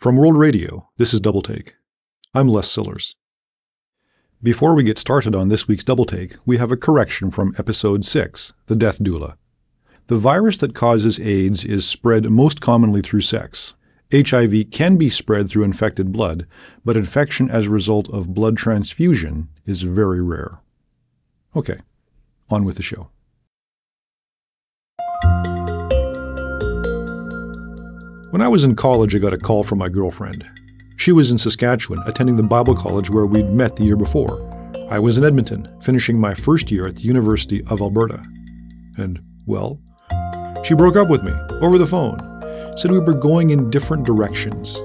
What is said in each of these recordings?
From World Radio, this is Double Take. I'm Les Sillars. Before we get started on this week's Double Take, we have a correction from Episode 6, The Death Doula. The virus that causes AIDS is spread most commonly through sex. HIV can be spread through infected blood, but infection as a result of blood transfusion is very rare. Okay, on with the show. When I was in college, I got a call from my girlfriend. She was in Saskatchewan, attending the Bible college where we'd met the year before. I was in Edmonton, finishing my first year at the University of Alberta. And, well, she broke up with me over the phone, said we were going in different directions.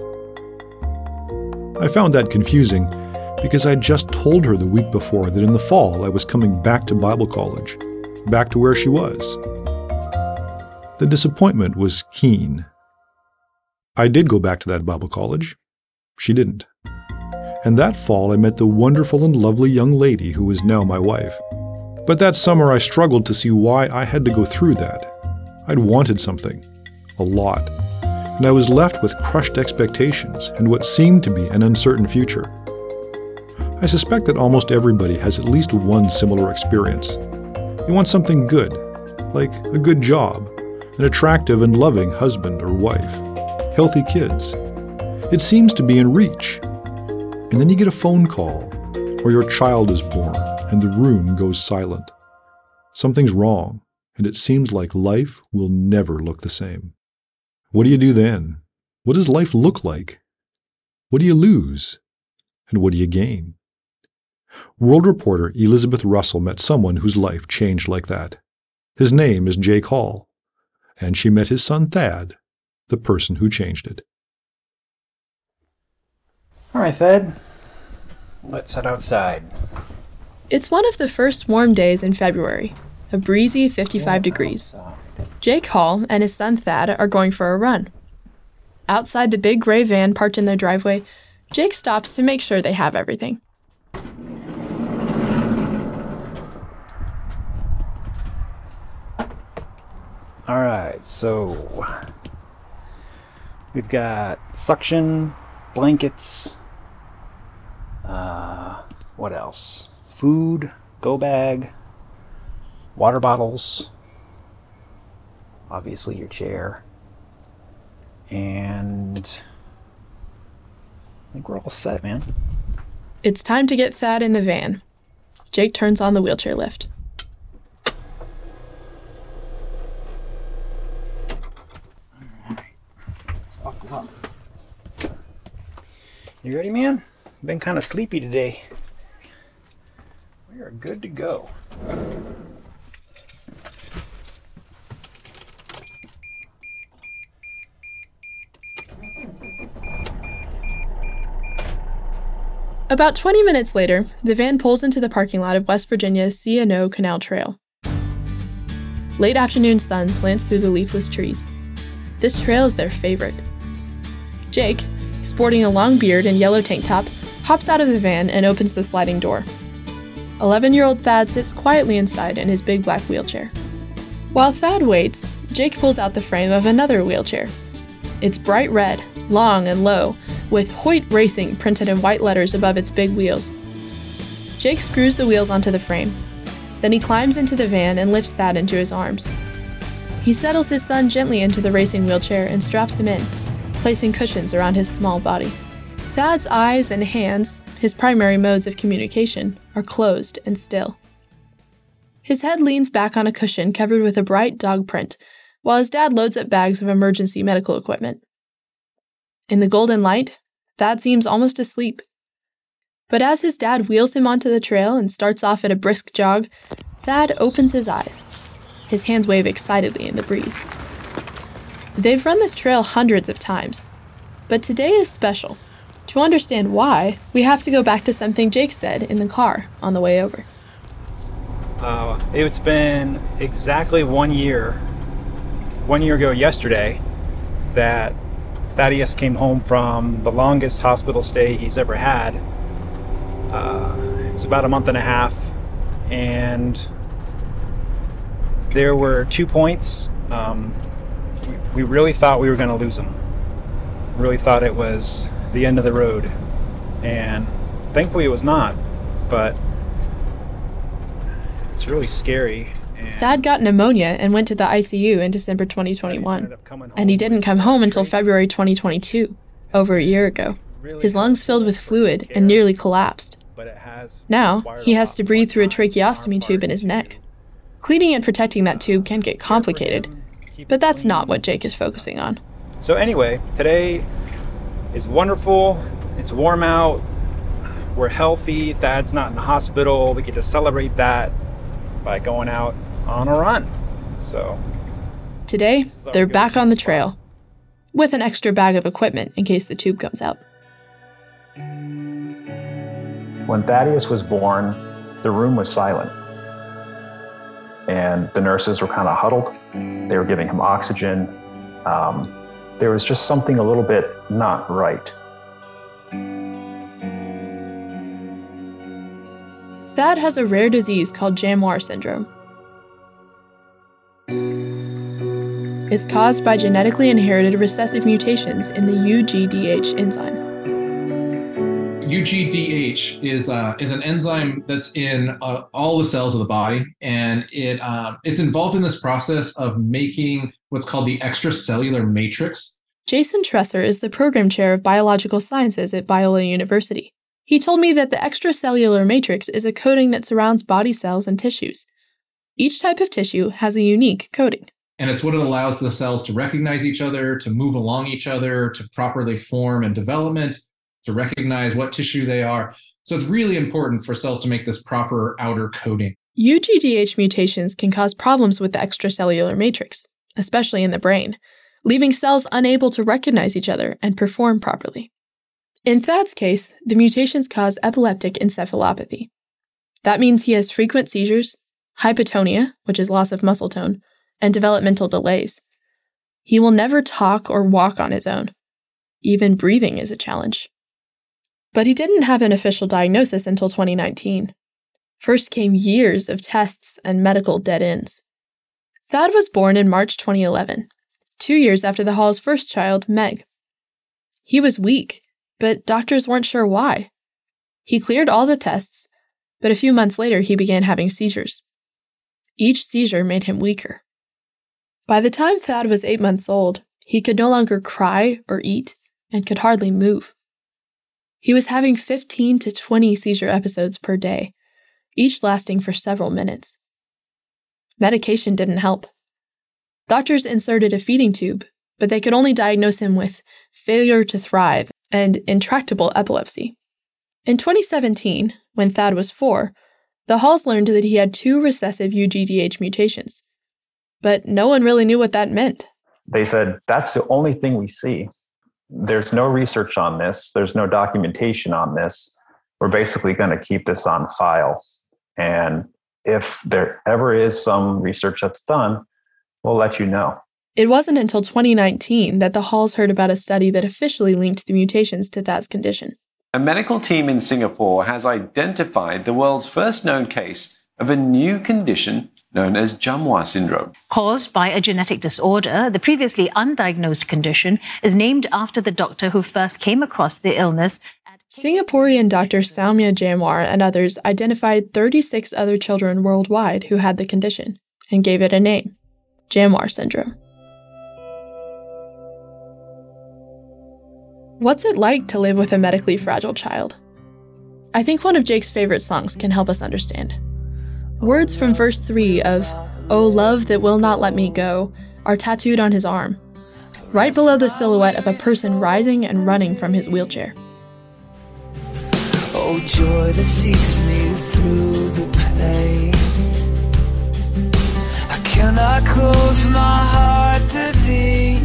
I found that confusing because I'd just told her the week before that in the fall I was coming back to Bible college, back to where she was. The disappointment was keen. I did go back to that Bible college. She didn't. And that fall, I met the wonderful and lovely young lady who is now my wife. But that summer, I struggled to see why I had to go through that. I'd wanted something. A lot. And I was left with crushed expectations and what seemed to be an uncertain future. I suspect that almost everybody has at least one similar experience. You want something good, like a good job, an attractive and loving husband or wife healthy kids. It seems to be in reach. And then you get a phone call, or your child is born, and the room goes silent. Something's wrong, and it seems like life will never look the same. What do you do then? What does life look like? What do you lose? And what do you gain? World reporter Elizabeth Russell met someone whose life changed like that. His name is Jake Hall, and she met his son Thad the person who changed it. All right, Thad. Let's head outside. It's one of the first warm days in February, a breezy 55 degrees. Jake Hall and his son Thad are going for a run. Outside the big gray van parked in their driveway, Jake stops to make sure they have everything. All right, so We've got suction, blankets, uh, what else? Food, go bag, water bottles, obviously your chair, and I think we're all set, man. It's time to get Thad in the van. Jake turns on the wheelchair lift. You ready, man? Been kind of sleepy today. We are good to go. About 20 minutes later, the van pulls into the parking lot of West Virginia's C&O Canal Trail. Late afternoon sun slants through the leafless trees. This trail is their favorite. Jake, sporting a long beard and yellow tank top, hops out of the van and opens the sliding door. 11 year old Thad sits quietly inside in his big black wheelchair. While Thad waits, Jake pulls out the frame of another wheelchair. It's bright red, long and low, with Hoyt Racing printed in white letters above its big wheels. Jake screws the wheels onto the frame. Then he climbs into the van and lifts Thad into his arms. He settles his son gently into the racing wheelchair and straps him in, placing cushions around his small body. Thad's eyes and hands, his primary modes of communication, are closed and still. His head leans back on a cushion covered with a bright dog print, while his dad loads up bags of emergency medical equipment. In the golden light, Thad seems almost asleep. But as his dad wheels him onto the trail and starts off at a brisk jog, Thad opens his eyes. His hands wave excitedly in the breeze. They've run this trail hundreds of times, but today is special. To understand why, we have to go back to something Jake said in the car on the way over. Uh, it's been exactly one year, one year ago yesterday, that Thaddeus came home from the longest hospital stay he's ever had. Uh, it was about a month and a half, and there were two points um, we really thought we were going to lose him. really thought it was the end of the road. And thankfully it was not, but it's really scary. And Thad got pneumonia and went to the ICU in December 2021. ended up coming And he didn't come home until February 2022, over a year ago. His lungs filled with fluid and nearly collapsed. but it has Now, he has to breathe through a time on our tracheostomy tube in his neck. Cleaning and protecting that tube can get complicated, but that's not what Jake is focusing on. So anyway, today is wonderful. It's warm out. We're healthy. Thad's not in the hospital. We get to celebrate that by going out on a run. So Today, So they're back on the spot. trail with an extra bag of equipment in case the tube comes out. When Thaddeus was born, the room was silent. And the nurses were kind of huddled. They were giving him oxygen. Um, there was just something a little bit not right. Thad has a rare disease called Jamuar syndrome. It's caused by genetically inherited recessive mutations in the UGDH enzyme. UGDH is uh, is an enzyme that's in uh, all the cells of the body, and it um, it's involved in this process of making what's called the extracellular matrix. Jason Tresser is the program chair of biological sciences at Biola University. He told me that the extracellular matrix is a coating that surrounds body cells and tissues. Each type of tissue has a unique coating. And it's what it allows the cells to recognize each other, to move along each other, to properly form and development, to recognize what tissue they are. So it's really important for cells to make this proper outer coating. UGDH mutations can cause problems with the extracellular matrix, especially in the brain, leaving cells unable to recognize each other and perform properly. In Thad's case, the mutations cause epileptic encephalopathy. That means he has frequent seizures, hypotonia, which is loss of muscle tone, and developmental delays. He will never talk or walk on his own. Even breathing is a challenge. But he didn't have an official diagnosis until 2019. First came years of tests and medical dead ends. Thad was born in March 2011, two years after the Hall's first child, Meg. He was weak, but doctors weren't sure why. He cleared all the tests, but a few months later he began having seizures. Each seizure made him weaker. By the time Thad was eight months old, he could no longer cry or eat and could hardly move. He was having 15 to 20 seizure episodes per day, each lasting for several minutes. Medication didn't help. Doctors inserted a feeding tube, but they could only diagnose him with failure to thrive and intractable epilepsy. In 2017, when Thad was four, the Halls learned that he had two recessive UGDH mutations. But no one really knew what that meant. They said, That's the only thing we see. There's no research on this, there's no documentation on this. We're basically going to keep this on file. And if there ever is some research that's done, we'll let you know. It wasn't until 2019 that the Halls heard about a study that officially linked the mutations to Thad's condition. A medical team in Singapore has identified the world's first known case of a new condition known as Jamuar syndrome. Caused by a genetic disorder, the previously undiagnosed condition is named after the doctor who first came across the illness. Singaporean Dr. Saumya Jamuar and others identified 36 other children worldwide who had the condition and gave it a name Jamuar syndrome. What's it like to live with a medically fragile child? I think one of Jake's favorite songs can help us understand. Words from verse 3 of Oh Love That Will Not Let Me Go are tattooed on his arm, right below the silhouette of a person rising and running from his wheelchair. Oh, joy that seeks me through the pain. I cannot close my heart to thee.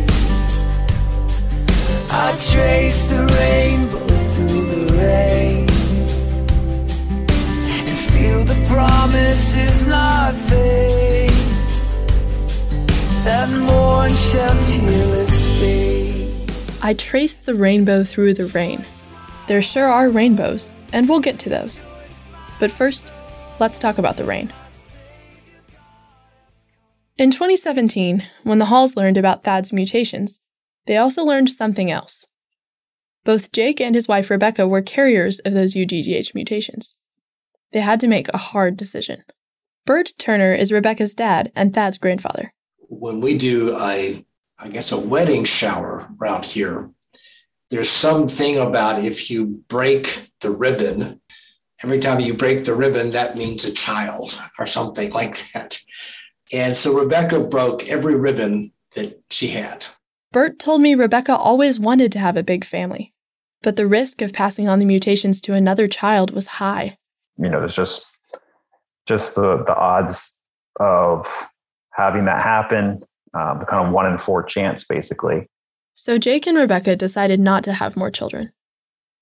I trace the rainbow through the rain feel the promise is not vain. That morn shall be. I traced the rainbow through the rain. There sure are rainbows, and we'll get to those. But first, let's talk about the rain. In 2017, when the Halls learned about Thad's mutations, they also learned something else Both Jake and his wife Rebecca were carriers of those UGDH mutations. They had to make a hard decision. Bert Turner is Rebecca's dad and Thad's grandfather. When we do a, I guess, a wedding shower around here, there's something about if you break the ribbon, every time you break the ribbon, that means a child or something like that. And so Rebecca broke every ribbon that she had. Bert told me Rebecca always wanted to have a big family, but the risk of passing on the mutations to another child was high. You know, there's just just the the odds of having that happen, um, the kind of one in four chance, basically. So Jake and Rebecca decided not to have more children.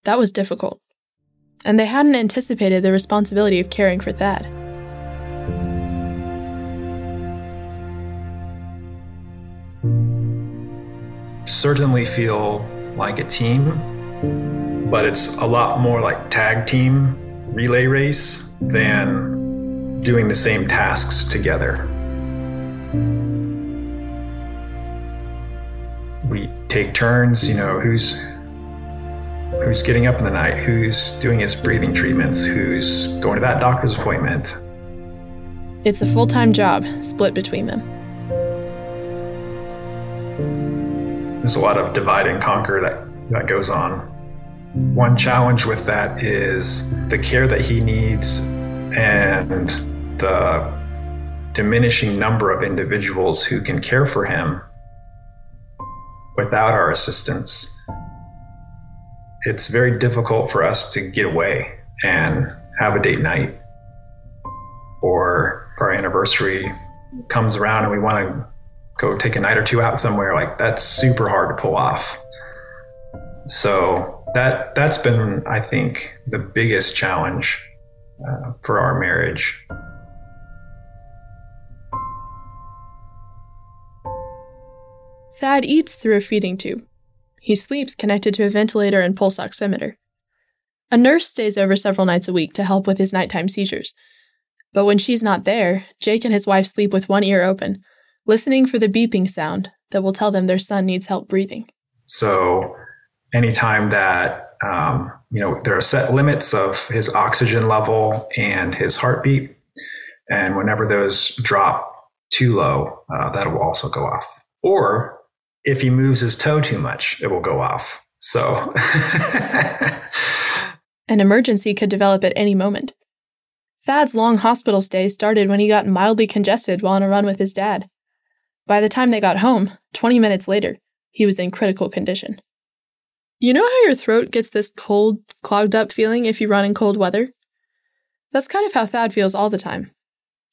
That was difficult. And they hadn't anticipated the responsibility of caring for Thad. Certainly feel like a team, but it's a lot more like tag team relay race than doing the same tasks together. We take turns, you know, who's who's getting up in the night, who's doing his breathing treatments, who's going to that doctor's appointment. It's a full time job split between them. There's a lot of divide and conquer that, that goes on. One challenge with that is the care that he needs and the diminishing number of individuals who can care for him without our assistance. It's very difficult for us to get away and have a date night or our anniversary comes around and we want to go take a night or two out somewhere like that's super hard to pull off so that that's been i think the biggest challenge uh, for our marriage Thad eats through a feeding tube. He sleeps connected to a ventilator and pulse oximeter. A nurse stays over several nights a week to help with his nighttime seizures. But when she's not there, Jake and his wife sleep with one ear open, listening for the beeping sound that will tell them their son needs help breathing. so anytime that um, you know there are set limits of his oxygen level and his heartbeat and whenever those drop too low uh, that will also go off or if he moves his toe too much it will go off so An emergency could develop at any moment. Thad's long hospital stay started when he got mildly congested while on a run with his dad. By the time they got home, 20 minutes later, he was in critical condition. You know how your throat gets this cold, clogged up feeling if you run in cold weather? That's kind of how Thad feels all the time.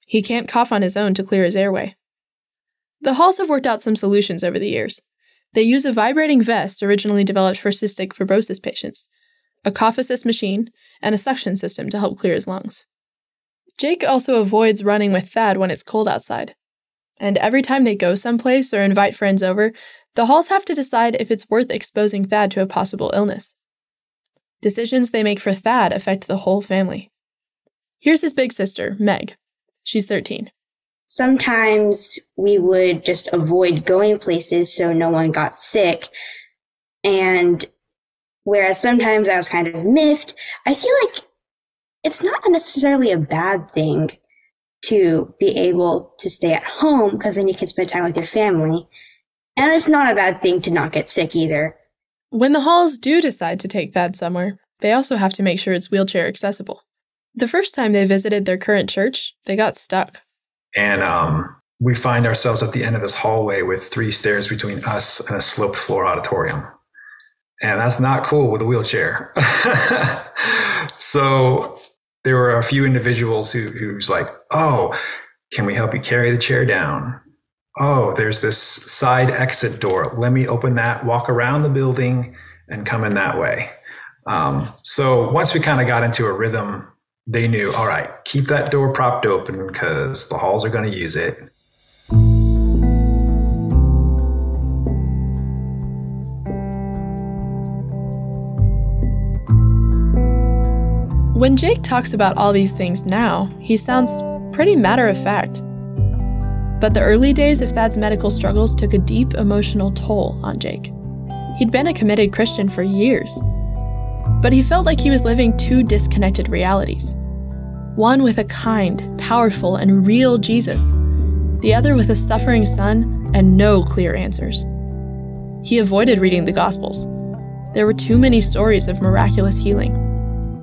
He can't cough on his own to clear his airway. The Halls have worked out some solutions over the years. They use a vibrating vest originally developed for cystic fibrosis patients, a cough assist machine, and a suction system to help clear his lungs. Jake also avoids running with Thad when it's cold outside. And every time they go someplace or invite friends over, the Halls have to decide if it's worth exposing Thad to a possible illness. Decisions they make for Thad affect the whole family. Here's his big sister, Meg. She's 13. sometimes we would just avoid going places so no one got sick. And whereas sometimes I was kind of miffed, I feel like it's not necessarily a bad thing to be able to stay at home because then you can spend time with your family. And it's not a bad thing to not get sick either. When the Halls do decide to take Thad somewhere, they also have to make sure it's wheelchair accessible. The first time they visited their current church, they got stuck. and um, we find ourselves at the end of this hallway with three stairs between us and a sloped floor auditorium and that's not cool with a wheelchair so there were a few individuals who who's like oh can we help you carry the chair down oh there's this side exit door. Let me open that walk around the building and come in that way. Um, so once we kind of got into a rhythm they knew all right keep that door propped open because the halls are going to use it. When Jake talks about all these things now, he sounds pretty matter of fact. But the early days of Thad's medical struggles took a deep emotional toll on Jake. He'd been a committed Christian for years. But he felt like he was living two disconnected realities one with a kind, powerful, and real Jesus, the other with a suffering son and no clear answers. He avoided reading the Gospels. There were too many stories of miraculous healing.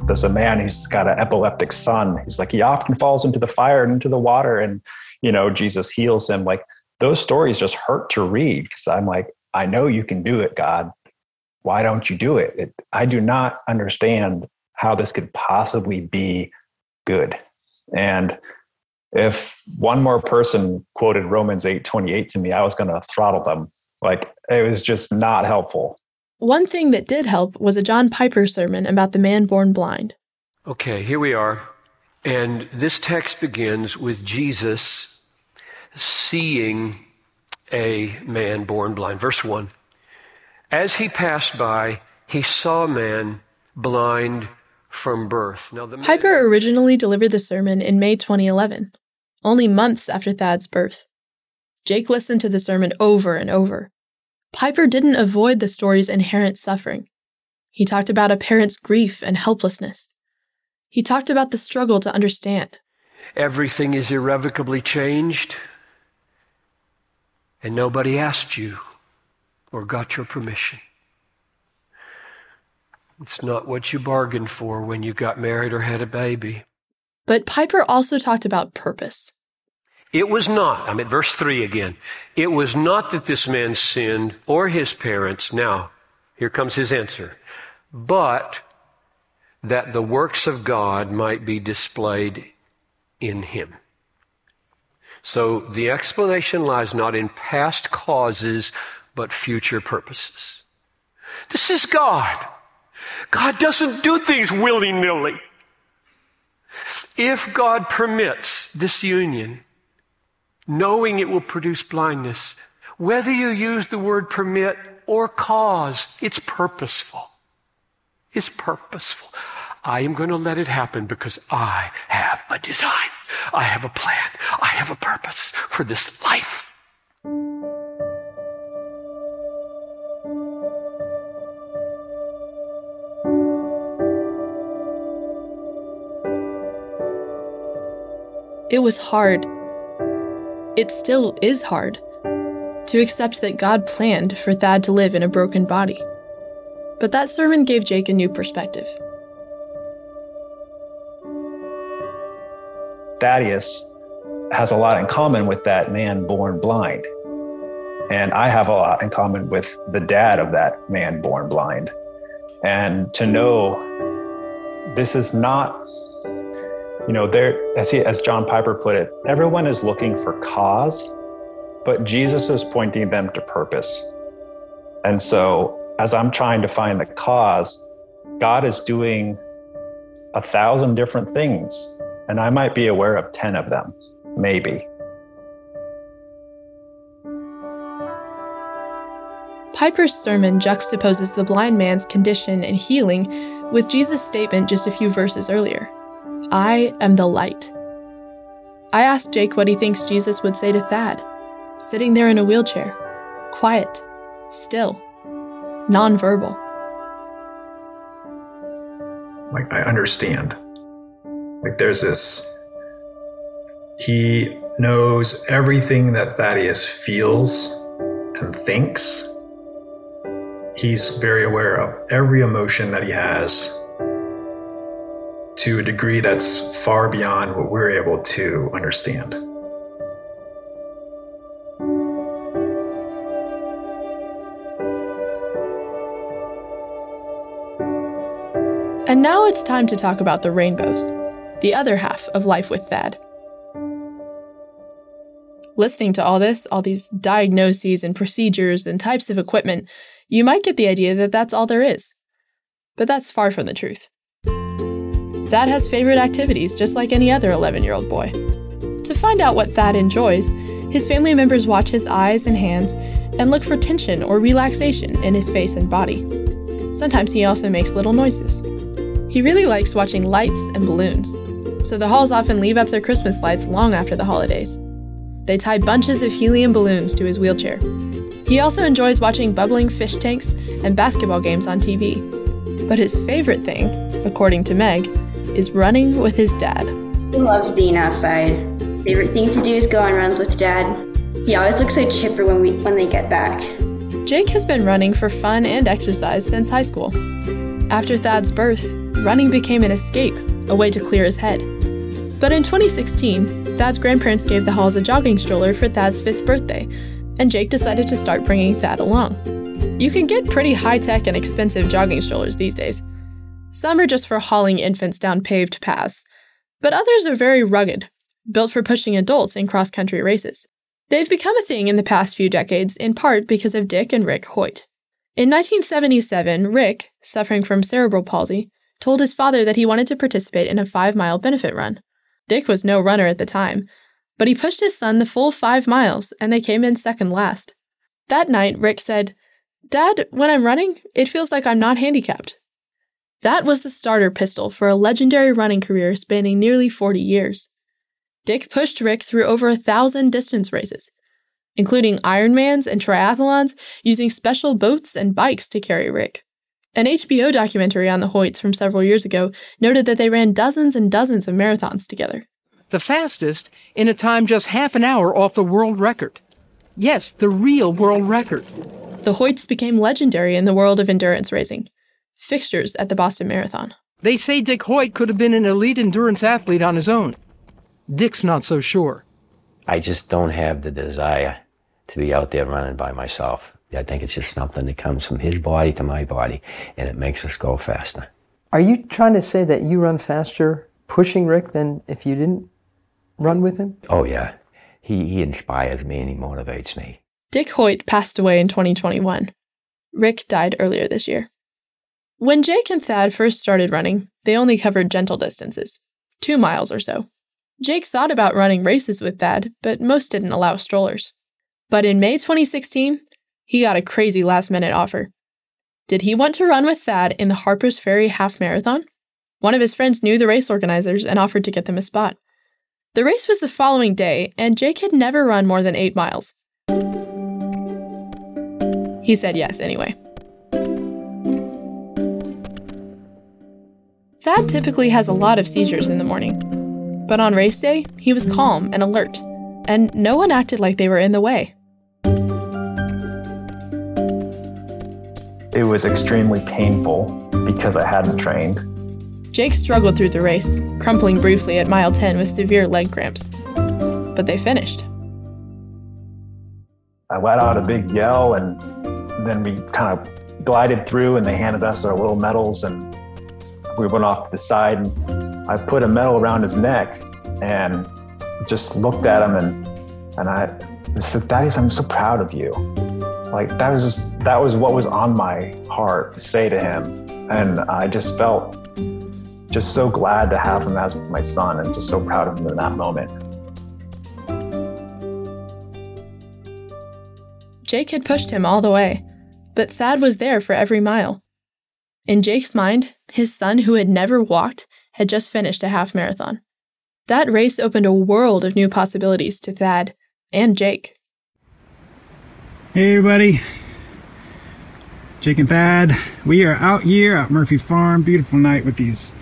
There's a man he's got an epileptic son. He's like, he often falls into the fire and into the water, and, you know, Jesus heals him. Like, those stories just hurt to read because I'm like, I know you can do it, God. Why don't you do it? it? I do not understand how this could possibly be good. And if one more person quoted Romans 8 28 to me, I was going to throttle them. Like it was just not helpful. One thing that did help was a John Piper sermon about the man born blind. Okay, here we are. And this text begins with Jesus seeing a man born blind. Verse 1. As he passed by, he saw a man blind from birth. Now, man- Piper originally delivered the sermon in May 2011, only months after Thad's birth. Jake listened to the sermon over and over. Piper didn't avoid the story's inherent suffering. He talked about a parent's grief and helplessness. He talked about the struggle to understand. Everything is irrevocably changed, and nobody asked you or got your permission. It's not what you bargained for when you got married or had a baby. But Piper also talked about purpose. It was not, I'm at verse 3 again. It was not that this man sinned or his parents. Now, here comes his answer. But that the works of God might be displayed in him. So the explanation lies not in past causes, but future purposes. This is God. God doesn't do things willy nilly. If God permits this union, knowing it will produce blindness, whether you use the word permit or cause, it's purposeful. It's purposeful. I am going to let it happen because I have a design. I have a plan. I have a purpose for this life. It was hard. It still is hard to accept that God planned for Thad to live in a broken body. But that sermon gave Jake a new perspective. Thaddeus has a lot in common with that man born blind. And I have a lot in common with the dad of that man born blind. And to know this is not you know, there, as, he, as John Piper put it, everyone is looking for cause, but Jesus is pointing them to purpose. And so, as I'm trying to find the cause, God is doing a thousand different things, and I might be aware of 10 of them, maybe. Piper's sermon juxtaposes the blind man's condition and healing with Jesus' statement just a few verses earlier I am the light. I asked Jake what he thinks Jesus would say to Thad, sitting there in a wheelchair, quiet, still, nonverbal. Like, I understand. Like, there's this, he knows everything that Thaddeus feels and thinks. He's very aware of every emotion that he has to a degree that's far beyond what we're able to understand. And now it's time to talk about the rainbows, the other half of life with Thad. Listening to all this, all these diagnoses and procedures and types of equipment, you might get the idea that that's all there is. But that's far from the truth. Thad has favorite activities just like any other 11 year old boy. To find out what Thad enjoys, his family members watch his eyes and hands and look for tension or relaxation in his face and body. Sometimes he also makes little noises. He really likes watching lights and balloons, so the halls often leave up their Christmas lights long after the holidays. They tie bunches of helium balloons to his wheelchair. He also enjoys watching bubbling fish tanks and basketball games on TV. But his favorite thing, according to Meg, is running with his dad. He loves being outside. Favorite things to do is go on runs with dad. He always looks so chipper when we when they get back. Jake has been running for fun and exercise since high school. After Thad's birth, running became an escape, a way to clear his head. But in 2016, Thad's grandparents gave the Halls a jogging stroller for Thad's fifth birthday, and Jake decided to start bringing Thad along. You can get pretty high tech and expensive jogging strollers these days. Some are just for hauling infants down paved paths, but others are very rugged, built for pushing adults in cross country races. They've become a thing in the past few decades, in part because of Dick and Rick Hoyt. In 1977, Rick, suffering from cerebral palsy, told his father that he wanted to participate in a five mile benefit run. Dick was no runner at the time, but he pushed his son the full five miles and they came in second last. That night, Rick said, Dad, when I'm running, it feels like I'm not handicapped. That was the starter pistol for a legendary running career spanning nearly 40 years. Dick pushed Rick through over a thousand distance races, including Ironmans and triathlons, using special boats and bikes to carry Rick. An HBO documentary on the Hoyts from several years ago noted that they ran dozens and dozens of marathons together. The fastest in a time just half an hour off the world record. Yes, the real world record. The Hoyts became legendary in the world of endurance racing, fixtures at the Boston Marathon. They say Dick Hoyt could have been an elite endurance athlete on his own. Dick's not so sure. I just don't have the desire to be out there running by myself. I think it's just something that comes from his body to my body, and it makes us go faster. Are you trying to say that you run faster pushing Rick than if you didn't run with him? Oh, yeah. He, he inspires me and he motivates me. Dick Hoyt passed away in 2021. Rick died earlier this year. When Jake and Thad first started running, they only covered gentle distances, two miles or so. Jake thought about running races with Thad, but most didn't allow strollers. But in May 2016, he got a crazy last minute offer. Did he want to run with Thad in the Harper's Ferry Half Marathon? One of his friends knew the race organizers and offered to get them a spot. The race was the following day, and Jake had never run more than eight miles. He said yes anyway. Thad typically has a lot of seizures in the morning, but on race day, he was calm and alert, and no one acted like they were in the way. It was extremely painful because I hadn't trained. Jake struggled through the race, crumpling briefly at mile 10 with severe leg cramps. But they finished. I let out a big yell, and then we kind of glided through, and they handed us our little medals, and we went off to the side. And I put a medal around his neck and just looked at him, and, and I said, Thaddeus, I'm so proud of you like that was just that was what was on my heart to say to him. And i just felt just so glad to have him as my son and just so proud of him in that moment. Jake had pushed him all the way but thad was there for every mile. In jake's mind his son who had never walked had just finished a half marathon. That race opened a world of new possibilities to thad and jake Hey everybody, Jake and Thad. We are out here at Murphy Farm. Beautiful night with these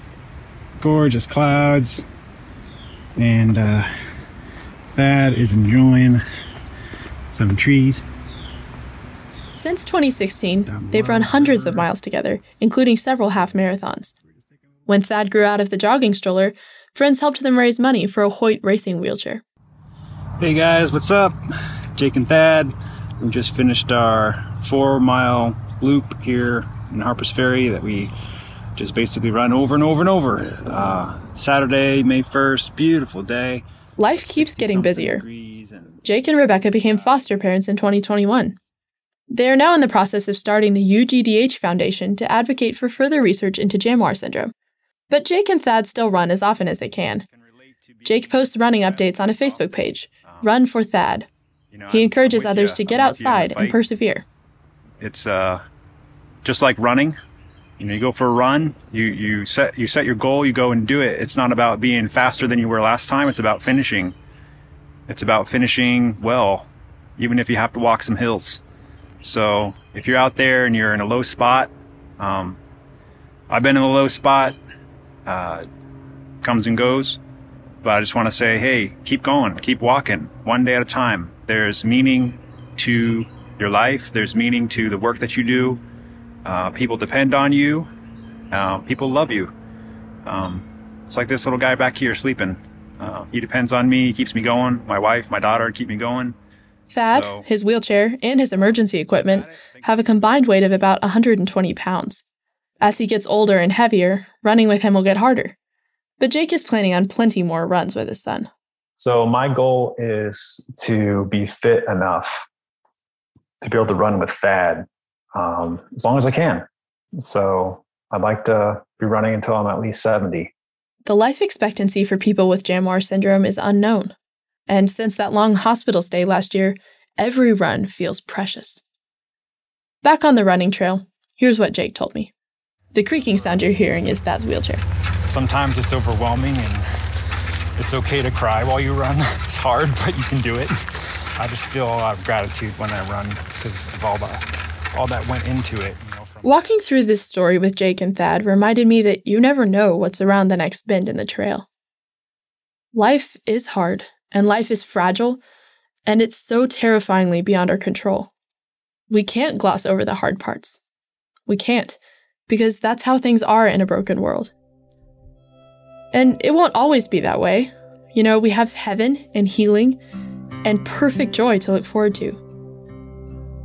gorgeous clouds. And uh, Thad is enjoying some trees. Since 2016, they've run hundreds of miles together, including several half marathons. When Thad grew out of the jogging stroller, friends helped them raise money for a Hoyt racing wheelchair. Hey guys, what's up? Jake and Thad. We just finished our four mile loop here in Harper's Ferry that we just basically run over and over and over. Uh, Saturday, May 1st, beautiful day. Life keeps getting busier. Jake and Rebecca became foster parents in 2021. They are now in the process of starting the UGDH Foundation to advocate for further research into Jamuar syndrome. But Jake and Thad still run as often as they can. Jake posts running updates on a Facebook page, Run for Thad, you know, he encourages others to get outside and persevere. It's uh, just like running. You know, you go for a run, you, you set you set your goal, you go and do it. It's not about being faster than you were last time. It's about finishing. It's about finishing well, even if you have to walk some hills. So if you're out there and you're in a low spot, um, I've been in a low spot, uh, comes and goes, but I just want to say, hey, keep going, keep walking, one day at a time. There's meaning to your life. There's meaning to the work that you do. Uh, people depend on you. Uh, people love you. Um, it's like this little guy back here sleeping. Uh, he depends on me. He keeps me going. My wife, my daughter keep me going. Thad, so, his wheelchair, and his emergency equipment have a combined weight of about 120 pounds. As he gets older and heavier, running with him will get harder. But Jake is planning on plenty more runs with his son. So, my goal is to be fit enough to be able to run with Thad um, as long as I can. So, I'd like to be running until I'm at least 70. The life expectancy for people with Jamuar syndrome is unknown. And since that long hospital stay last year, every run feels precious. Back on the running trail, here's what Jake told me. The creaking sound you're hearing is Thad's wheelchair. Sometimes it's overwhelming and it's okay to cry while you run. It's hard, but you can do it. I just feel a lot of gratitude when I run because of all the all that went into it. You know, from- Walking through this story with Jake and Thad reminded me that you never know what's around the next bend in the trail. Life is hard, and life is fragile, and it's so terrifyingly beyond our control. We can't gloss over the hard parts. We can't because that's how things are in a broken world. And it won't always be that way. You know, we have heaven and healing and perfect joy to look forward to.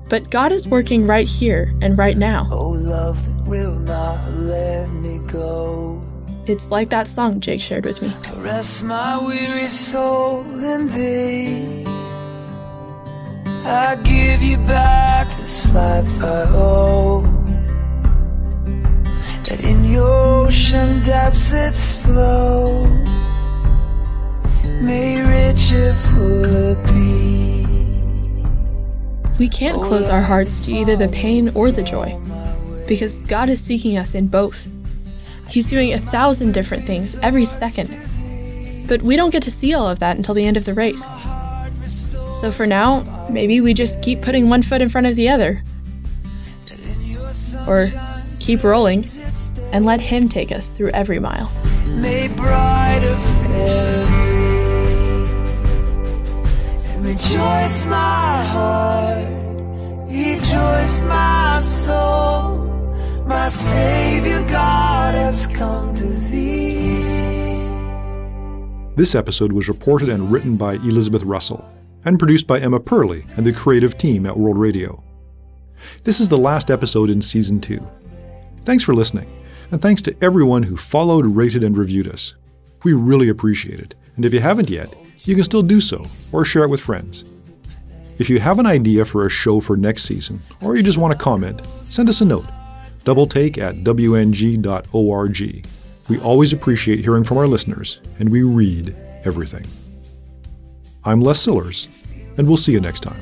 But God is working right here and right now. Oh, love that will not let me go. It's like that song Jake shared with me. Rest my weary soul in thee. I give you back this life I owe its flow may richer fuller be. We can't close our hearts to either the pain or the joy, because God is seeking us in both. He's doing a thousand different things every second, but we don't get to see all of that until the end of the race. So for now, maybe we just keep putting one foot in front of the other. Or keep rolling and let Him take us through every mile. May brighter and rejoice my heart, rejoice my soul, my Savior God has come to thee. This episode was reported and written by Elizabeth Russell and produced by Emma Purley and the creative team at World Radio. This is the last episode in season two. Thanks for listening. And thanks to everyone who followed, rated, and reviewed us. We really appreciate it. And if you haven't yet, you can still do so or share it with friends. If you have an idea for a show for next season, or you just want to comment, send us a note. Doubletake at wng.org. We always appreciate hearing from our listeners, and we read everything. I'm Les Sillars, and we'll see you next time.